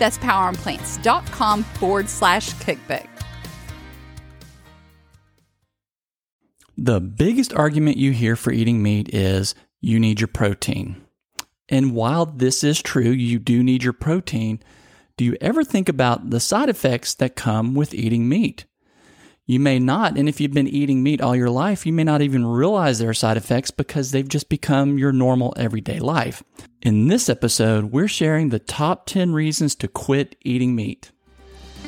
That's poweronplants.com forward slash cookbook. The biggest argument you hear for eating meat is you need your protein. And while this is true, you do need your protein, do you ever think about the side effects that come with eating meat? You may not, and if you've been eating meat all your life, you may not even realize there are side effects because they've just become your normal everyday life. In this episode, we're sharing the top 10 reasons to quit eating meat.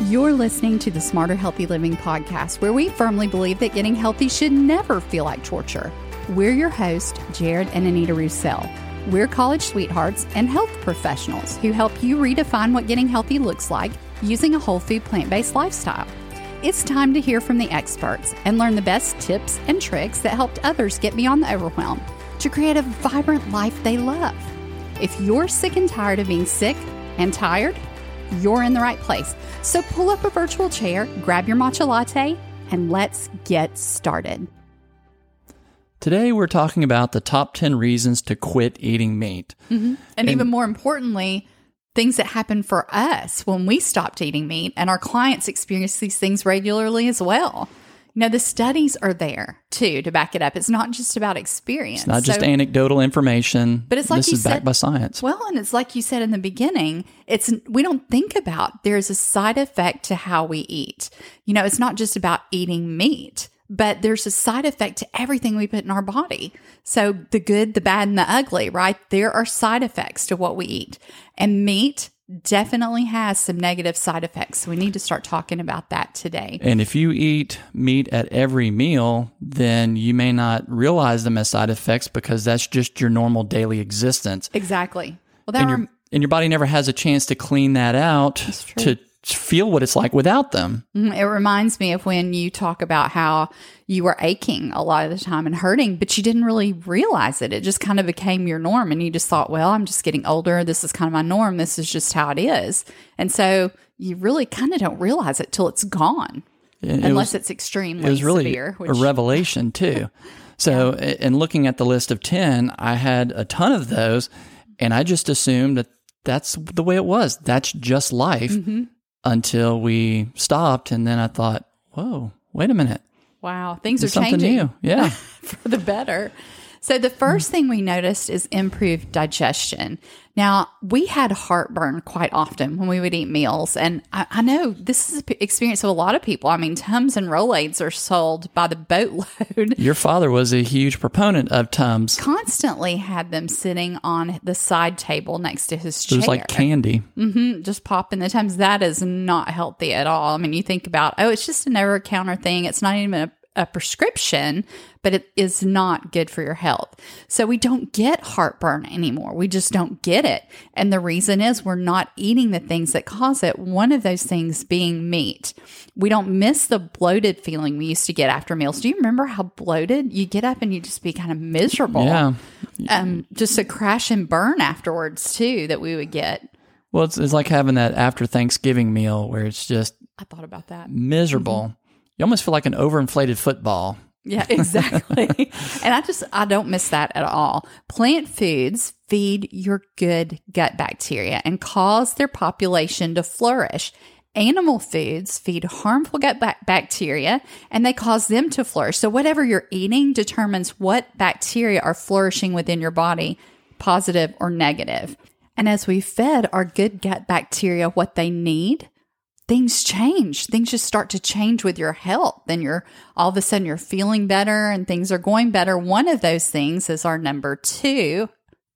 You're listening to the Smarter Healthy Living podcast, where we firmly believe that getting healthy should never feel like torture. We're your host, Jared and Anita Roussel. We're college sweethearts and health professionals who help you redefine what getting healthy looks like using a whole food plant based lifestyle. It's time to hear from the experts and learn the best tips and tricks that helped others get beyond the overwhelm to create a vibrant life they love. If you're sick and tired of being sick and tired, you're in the right place. So pull up a virtual chair, grab your matcha latte, and let's get started. Today, we're talking about the top 10 reasons to quit eating meat. Mm-hmm. And, and, even more importantly, things that happen for us when we stopped eating meat, and our clients experience these things regularly as well. You know, the studies are there too to back it up. It's not just about experience. It's not just so, anecdotal information, but it's like this you is said, backed by science. Well, and it's like you said in the beginning. It's we don't think about there's a side effect to how we eat. You know, it's not just about eating meat but there's a side effect to everything we put in our body. So the good, the bad, and the ugly, right? There are side effects to what we eat. And meat definitely has some negative side effects. So we need to start talking about that today. And if you eat meat at every meal, then you may not realize them as side effects because that's just your normal daily existence. Exactly. Well, that and, your, and your body never has a chance to clean that out to feel what it's like without them. Mm-hmm. It reminds me of when you talk about how you were aching a lot of the time and hurting, but you didn't really realize it. It just kind of became your norm. And you just thought, well, I'm just getting older. This is kind of my norm. This is just how it is. And so you really kind of don't realize it till it's gone, it unless was, it's extremely it was really severe. Which... A revelation, too. So, yeah. in looking at the list of 10, I had a ton of those. And I just assumed that that's the way it was. That's just life. Mm-hmm until we stopped. And then I thought, whoa, wait a minute. Wow, things are changing. New. Yeah. for the better. So, the first thing we noticed is improved digestion. Now, we had heartburn quite often when we would eat meals. And I, I know this is an experience of a lot of people. I mean, Tums and Rolaids are sold by the boatload. Your father was a huge proponent of Tums. Constantly had them sitting on the side table next to his chair. It was like candy. Mm-hmm, just popping the Tums. That is not healthy at all. I mean, you think about, oh, it's just an over counter thing. It's not even a a prescription, but it is not good for your health. So we don't get heartburn anymore. We just don't get it. And the reason is we're not eating the things that cause it. One of those things being meat. We don't miss the bloated feeling we used to get after meals. Do you remember how bloated you get up and you just be kind of miserable? Yeah. Um, just a crash and burn afterwards too that we would get. Well, it's, it's like having that after Thanksgiving meal where it's just I thought about that. Miserable. Mm-hmm you almost feel like an overinflated football. Yeah, exactly. and I just, I don't miss that at all. Plant foods feed your good gut bacteria and cause their population to flourish. Animal foods feed harmful gut bacteria and they cause them to flourish. So, whatever you're eating determines what bacteria are flourishing within your body, positive or negative. And as we fed our good gut bacteria what they need, things change. Things just start to change with your health. Then you're all of a sudden you're feeling better and things are going better. One of those things is our number two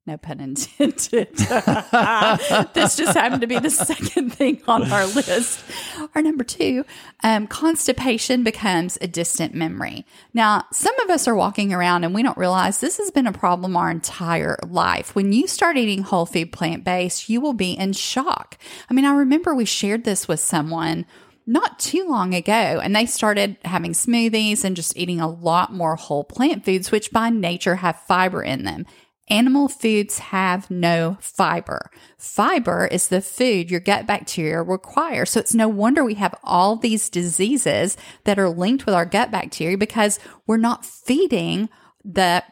no pun intended. this just happened to be the second thing on our list. Our number two, um, constipation becomes a distant memory. Now, some of us are walking around and we don't realize this has been a problem our entire life. When you start eating whole food plant based, you will be in shock. I mean, I remember we shared this with someone not too long ago and they started having smoothies and just eating a lot more whole plant foods, which by nature have fiber in them. Animal foods have no fiber. Fiber is the food your gut bacteria require. So it's no wonder we have all these diseases that are linked with our gut bacteria because we're not feeding the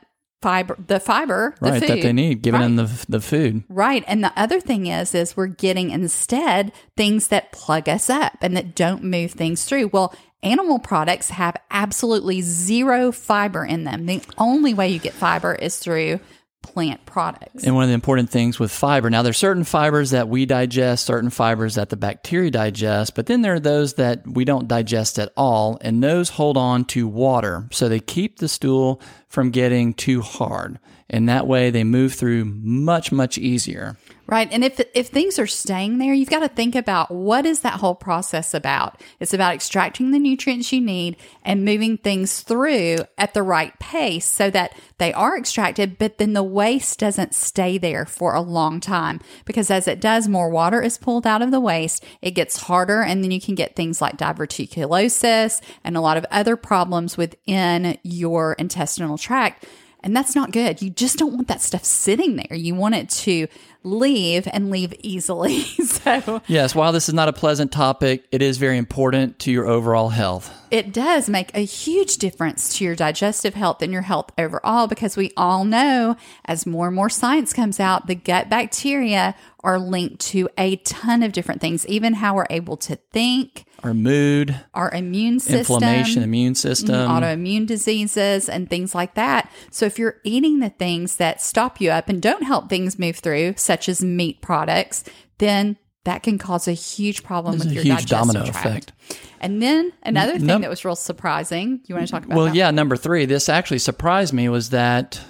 fiber, the fiber, the right, food, that they need, giving right. them the, the food. Right. And the other thing is, is we're getting instead things that plug us up and that don't move things through. Well, animal products have absolutely zero fiber in them. The only way you get fiber is through plant products. And one of the important things with fiber, now there's certain fibers that we digest, certain fibers that the bacteria digest, but then there are those that we don't digest at all, and those hold on to water. So they keep the stool from getting too hard. And that way they move through much, much easier. Right. And if if things are staying there, you've got to think about what is that whole process about? It's about extracting the nutrients you need and moving things through at the right pace so that they are extracted, but then the waste doesn't stay there for a long time because as it does, more water is pulled out of the waste. It gets harder and then you can get things like diverticulosis and a lot of other problems within your intestinal tract. And that's not good. You just don't want that stuff sitting there. You want it to leave and leave easily. so, Yes, while this is not a pleasant topic, it is very important to your overall health. it does make a huge difference to your digestive health and your health overall because we all know as more and more science comes out, the gut bacteria are linked to a ton of different things, even how we're able to think, Our mood, our immune system, inflammation, immune mm, system. autoimmune diseases and things like that. So if you're eating the things that stop you up and don't help things move through, such as meat products, then that can cause a huge problem There's with a your huge digestive domino tract. effect. And then another thing num- that was real surprising. You want to talk about Well, yeah, number three, this actually surprised me was that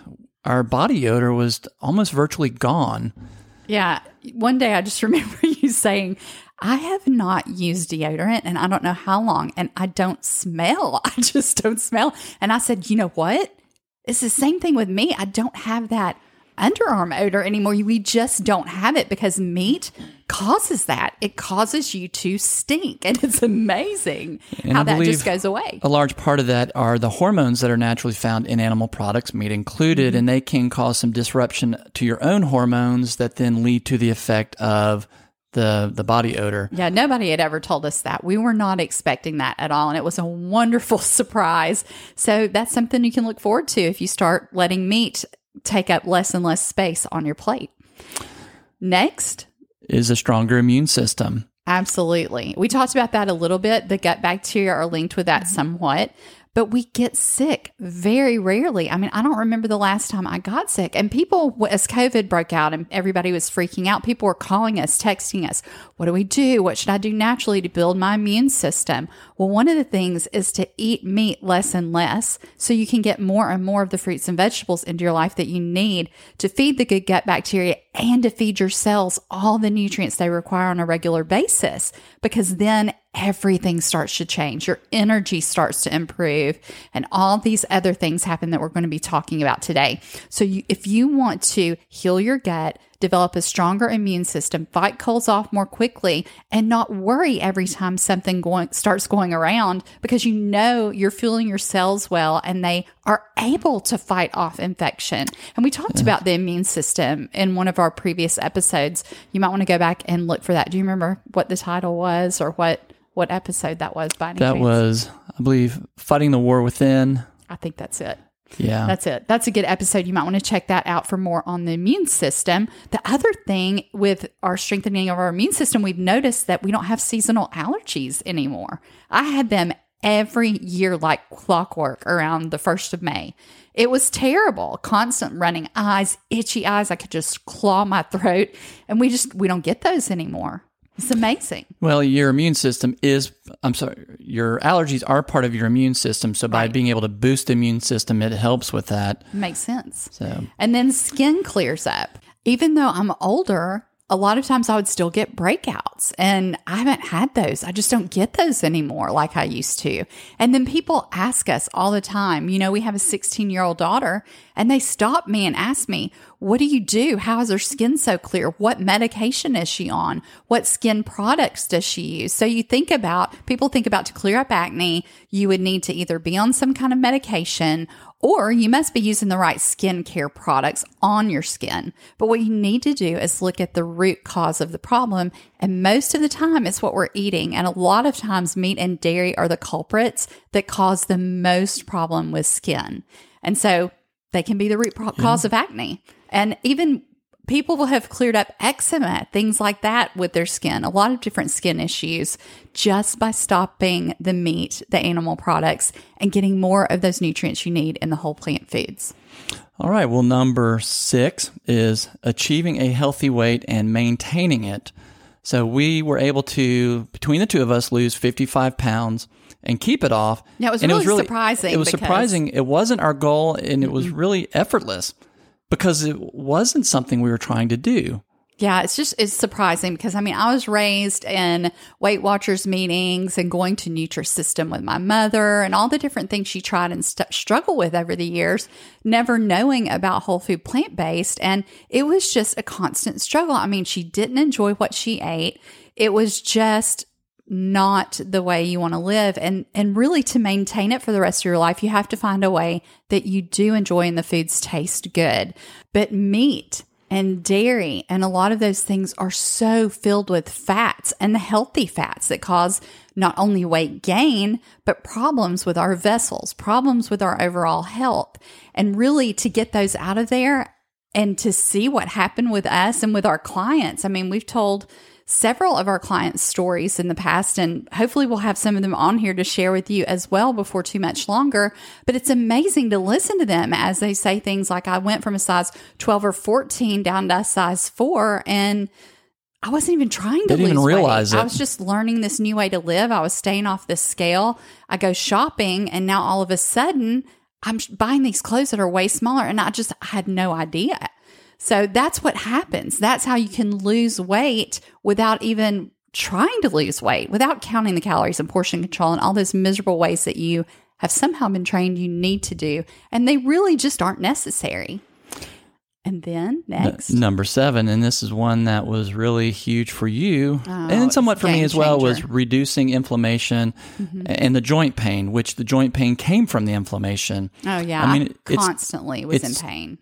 our body odor was almost virtually gone. Yeah. One day I just remember you saying, I have not used deodorant and I don't know how long and I don't smell. I just don't smell. And I said, you know what? It's the same thing with me. I don't have that underarm odor anymore. We just don't have it because meat causes that. It causes you to stink. And it's amazing And how I that just goes away. A large part of that are the hormones that are naturally found in animal products, meat included, Mm-hmm. and they can cause some disruption to your own hormones that then lead to the effect of the the body odor. Yeah, nobody had ever told us that. We were not expecting that at all. And it was a wonderful surprise. So that's something you can look forward to if you start letting meat take up less and less space on your plate. Next, Is a stronger immune system. Absolutely. We talked about that a little bit. The gut bacteria are linked with that mm-hmm. somewhat, but we get sick very rarely. I mean, I don't remember the last time I got sick. And people, as COVID broke out and everybody was freaking out, people were calling us, texting us, What do we do? What should I do naturally to build my immune system? Well, one of the things is to eat meat less and less so you can get more and more of the fruits and vegetables into your life that you need to feed the good gut bacteria and to feed your cells all the nutrients they require on a regular basis because then everything starts to change. Your energy starts to improve and all these other things happen that we're going to be talking about today. So you, if you want to heal your gut, develop a stronger immune system, fight colds off more quickly, and not worry every time something going starts going around because you know you're fueling your cells well and they are able to fight off infection. And we talked about the immune system in one of our previous episodes. You might want to go back and look for that. Do you remember what the title was or what what episode that was by any That chance? was, I believe, fighting the war within. I think that's it. Yeah. That's it. That's a good episode. You might want to check that out for more on the immune system. The other thing with our strengthening of our immune system, we've noticed that we don't have seasonal allergies anymore. I had them every year like clockwork around the 1st of May. It was terrible. Constant running eyes, itchy eyes. I could just claw my throat. And we just, we don't get those anymore. It's amazing. Well, your immune system is, I'm sorry, your allergies are part of your immune system. So by Right. being able to boost the immune system, it helps with that. Makes sense. So, And then skin clears up. Even though I'm older, a lot of times I would still get breakouts and I haven't had those. I just don't get those anymore like I used to. And then people ask us all the time, you know, we have a 16 year old daughter and they stop me and ask me, what do you do? How is her skin so clear? What medication is she on? What skin products does she use? So you think about, people think about to clear up acne, you would need to either be on some kind of medication or you must be using the right skincare products on your skin. But what you need to do is look at the root cause of the problem. And most of the time, it's what we're eating. And a lot of times, meat and dairy are the culprits that cause the most problem with skin. And so they can be the root pro- cause of acne. And even people will have cleared up eczema, things like that with their skin, a lot of different skin issues just by stopping the meat, the animal products, and getting more of those nutrients you need in the whole plant foods. all right. Well, number six is achieving a healthy weight and maintaining it. So we were able to, between the two of us, lose 55 pounds and keep it off. Yeah, it was And really surprising It was because- Mm-hmm. surprising. It wasn't our goal and it was really effortless because it wasn't something we were trying to do. Yeah, it's just it's surprising because I mean I was raised in Weight Watchers meetings and going to Nutrisystem with my mother and all the different things she tried and st- struggled with over the years, never knowing about whole food plant based, and it was just a constant struggle. I mean, she didn't enjoy what she ate. It was just not the way you want to live. And and really to maintain it for the rest of your life you have to find a way that you do enjoy and the foods taste good. But meat and dairy and a lot of those things are so filled with fats and the healthy fats that cause not only weight gain but problems with our vessels problems with our overall health. And really to get those out of there and to see what happened with us and with our clients i mean we've told several of our clients' stories in the past, and hopefully we'll have some of them on here to share with you as well before too much longer. But it's amazing to listen to them as they say things like, I went from a size 12 or 14 down to a size four, and I wasn't even trying to even realize weight. it. I was just learning this new way to live. I was staying off the scale. I go shopping, and now all of a sudden, I'm buying these clothes that are way smaller, and I just I had no idea. So that's what happens. That's how you can lose weight without even trying to lose weight, without counting the calories and portion control and all those miserable ways that you have somehow been trained you need to do. And they really just aren't necessary. And then next. Number seven, and this is one that was really huge for you, Oh, and somewhat for me as well, was reducing inflammation Mm-hmm. and the joint pain, which the joint pain came from the inflammation. Oh yeah, I mean, it's- constantly was in pain.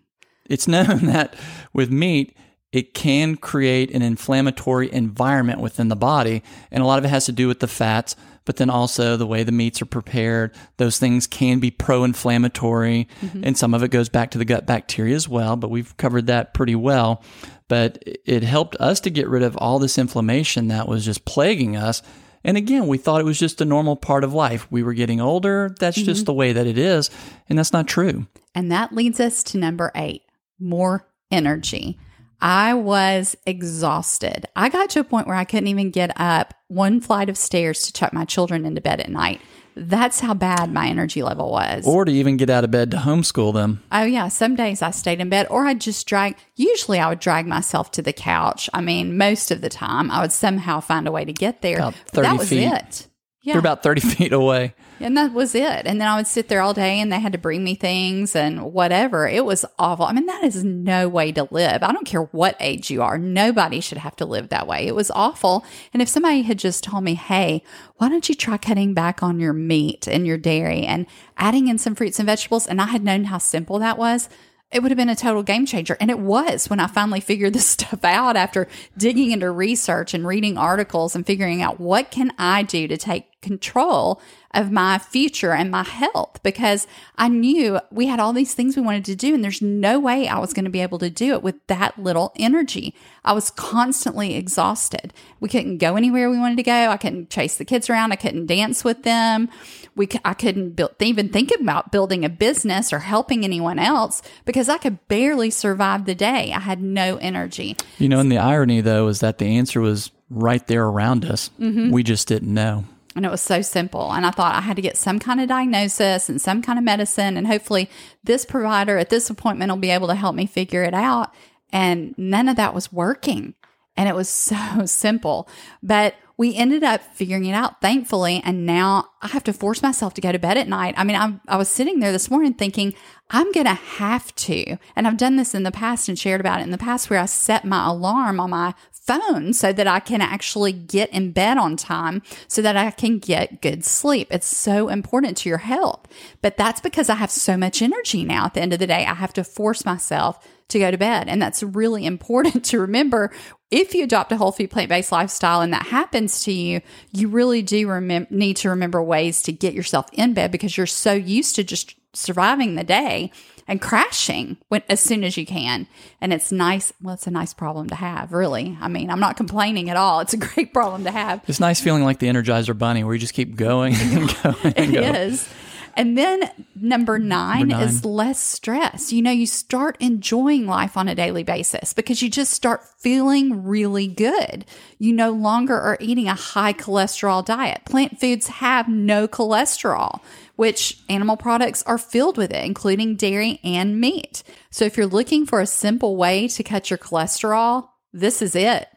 It's known that with meat, it can create an inflammatory environment within the body, and a lot of it has to do with the fats, but then also the way the meats are prepared. Those things can be pro-inflammatory, mm-hmm. and some of it goes back to the gut bacteria as well. But we've covered that pretty well. But it helped us to get rid of all this inflammation that was just plaguing us. And again, we thought it was just a normal part of life. We were getting older. That's just mm-hmm. the way that it is. And that's not true. And that leads us to number eight more energy. I was exhausted. I got to a point where I couldn't even get up one flight of stairs to chuck my children into bed at night. That's how bad my energy level was. Or to even get out of bed to homeschool them. Oh yeah, some days I stayed in bed or I'd just drag usually I would drag myself to the couch. I mean, most of the time I would somehow find a way to get there. About But that was feet. it. Yeah. They're about 30 feet away. and that was it. And then I would sit there all day and they had to bring me things and whatever. It was awful. I mean, that is no way to live. I don't care what age you are. Nobody should have to live that way. It was awful. And if somebody had just told me, hey, why don't you try cutting back on your meat and your dairy and adding in some fruits and vegetables? And I had known how simple that was. It would have been a total game changer. And it was when I finally figured this stuff out after digging into research and reading articles and figuring out what can I do to take control of my future and my health because I knew we had all these things we wanted to do and there's no way I was going to be able to do it with that little energy. I was constantly exhausted. We couldn't go anywhere we wanted to go. I couldn't chase the kids around. I couldn't dance with them. We I couldn't build, even think about building a business or helping anyone else because I could barely survive the day. I had no energy. You know, and the irony, though, is that the answer was right there around us. Mm-hmm. We just didn't know. And it was so simple. And I thought I had to get some kind of diagnosis and some kind of medicine. And hopefully, this provider at this appointment will be able to help me figure it out. And none of that was working. And it was so simple. But we ended up figuring it out, thankfully. And now I have to force myself to go to bed at night. I mean, I, I was sitting there this morning thinking, I'm going to have to. And I've done this in the past and shared about it in the past where I set my alarm on my phone so that I can actually get in bed on time so that I can get good sleep. It's so important to your health. But that's because I have so much energy now at the end of the day. I have to force myself to go to bed. And that's really important to remember. If you adopt a whole food plant based lifestyle and that happens to you, you really do remem- need to remember ways to get yourself in bed because you're so used to just surviving the day and crashing when, as soon as you can. And it's nice. Well, it's a nice problem to have, really. I mean, I'm not complaining at all. It's a great problem to have. It's nice feeling like the Energizer Bunny where you just keep going and going and It going. is. And then number nine, Number nine. is less stress. You know, you start enjoying life on a daily basis because you just start feeling really good. You no longer are eating a high cholesterol diet. Plant foods have no cholesterol, which animal products are filled with it, including dairy and meat. So if you're looking for a simple way to cut your cholesterol, this is it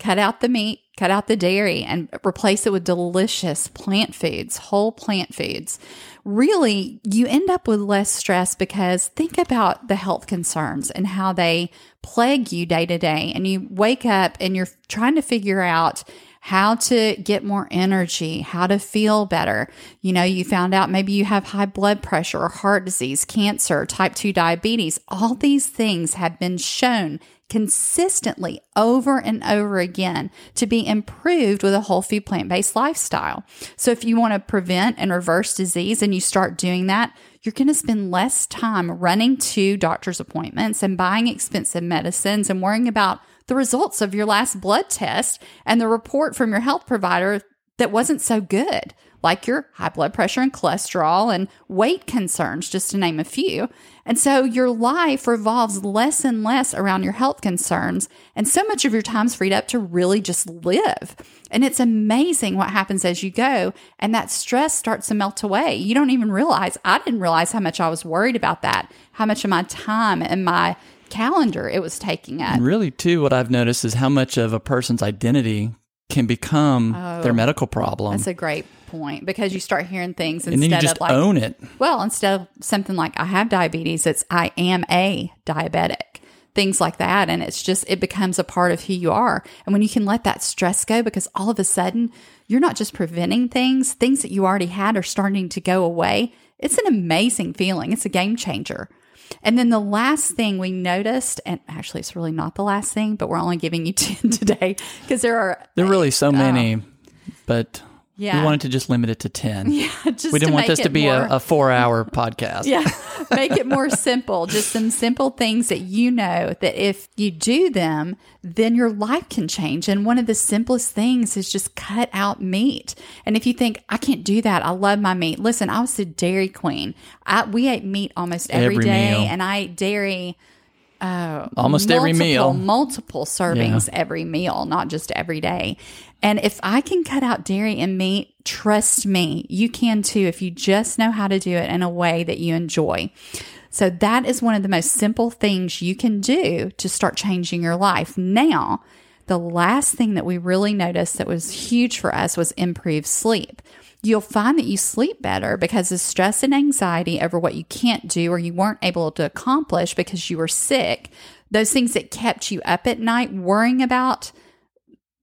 cut out the meat, cut out the dairy, and replace it with delicious plant foods, whole plant foods. Really, you end up with less stress because think about the health concerns and how they plague you day to day. And you wake up and you're trying to figure out how to get more energy, how to feel better. You know, you found out maybe you have high blood pressure or heart disease, cancer, type 2 diabetes. All these things have been shown consistently over and over again to be improved with a whole food plant based lifestyle. So, if you want to prevent and reverse disease and you start doing that, you're going to spend less time running to doctor's appointments and buying expensive medicines and worrying about the results of your last blood test and the report from your health provider that wasn't so good, like your high blood pressure and cholesterol and weight concerns, just to name a few. And so your life revolves less and less around your health concerns, and so much of your time's freed up to really just live. And it's amazing what happens as you go, and that stress starts to melt away. You don't even realize, I didn't realize how much I was worried about that, how much of my time and my calendar it was taking up. And really, too, what I've noticed is how much of a person's identity can become their oh, medical problem. Oh, That's a great point because you start hearing things and then instead you just of like, own it. well, instead of something like I have diabetes, it's I am a diabetic, things like that. And it's just, it becomes a part of who you are. And when you can let that stress go, because all of a sudden you're not just preventing things, things that you already had are starting to go away. It's an amazing feeling. It's a game changer. And then the last thing we noticed, and actually it's really not the last thing, but we're only giving you 10 today because there are There are really so many, but uh, Yeah. we wanted to just limit it to 10. Yeah, just we didn't want this to be more- a, a four hour podcast. Yeah, make it more simple. Just some simple things that you know that if you do them, then your life can change. And one of the simplest things is just cut out meat. And if you think I can't do that, I love my meat. Listen, I was a dairy queen. I, we ate meat almost every Every day, meal. and I ate dairy Oh, Almost every meal. multiple servings every meal, not just every day. And if I can cut out dairy and meat, trust me, you can too if you just know how to do it in a way that you enjoy. So that is one of the most simple things you can do to start changing your life. Now, the last thing that we really noticed that was huge for us was improved sleep. You'll find that you sleep better because of stress and anxiety over what you can't do or you weren't able to accomplish because you were sick. Those things that kept you up at night worrying about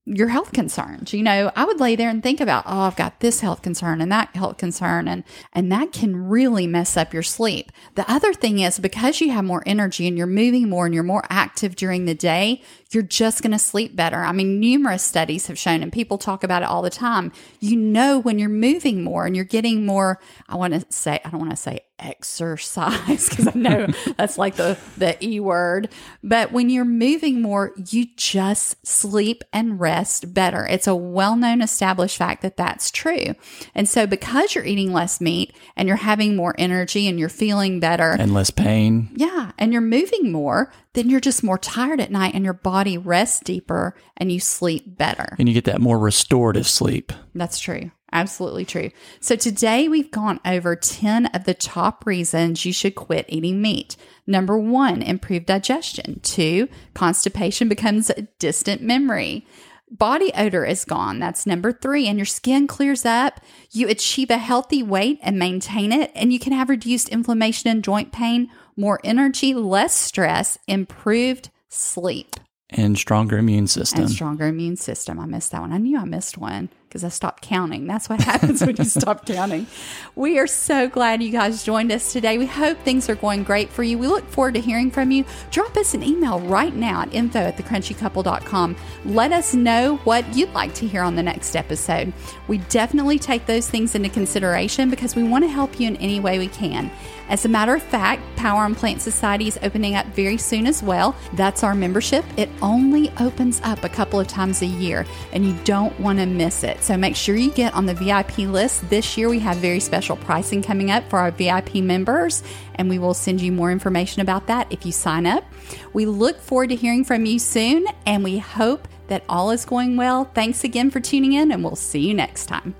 your health concerns. You know, I would lay there and think about, oh, I've got this health concern and that health concern and and that can really mess up your sleep. The other thing is because you have more energy and you're moving more and you're more active during the day, you're just going to sleep better. I mean, numerous studies have shown and people talk about it all the time. You know when you're moving more and you're getting more I want to say I don't want to say exercise because I know that's like the the E word. But when you're moving more, you just sleep and rest better. It's a well-known established fact that that's true. And so because you're eating less meat and you're having more energy and you're feeling better and less pain. Yeah, and you're moving more, then you're just more tired at night and your body rests deeper and you sleep better. And you get that more restorative sleep. That's true. Absolutely true. So today we've gone over 10 of the top reasons you should quit eating meat. Number one, improved digestion. Two, constipation becomes a distant memory. Body odor is gone. That's number three. And your skin clears up. You achieve a healthy weight and maintain it. And you can have reduced inflammation and joint pain, more energy, less stress, improved sleep. And stronger immune system. And stronger immune system. I missed that one. I knew I missed one because I stopped counting. That's what happens when you stop counting. We are so glad you guys joined us today. We hope things are going great for you. We look forward to hearing from you. Drop us an email right now at info at thecrunchycouple.com. Let us know what you'd like to hear on the next episode. We definitely take those things into consideration because we want to help you in any way we can. As a matter of fact, Power on Plants Society is opening up very soon as well. That's our membership. It only opens up a couple of times a year, and you don't want to miss it. So make sure you get on the VIP list. This year, we have very special pricing coming up for our VIP members, and we will send you more information about that if you sign up. We look forward to hearing from you soon, and we hope that all is going well. Thanks again for tuning in, and we'll see you next time.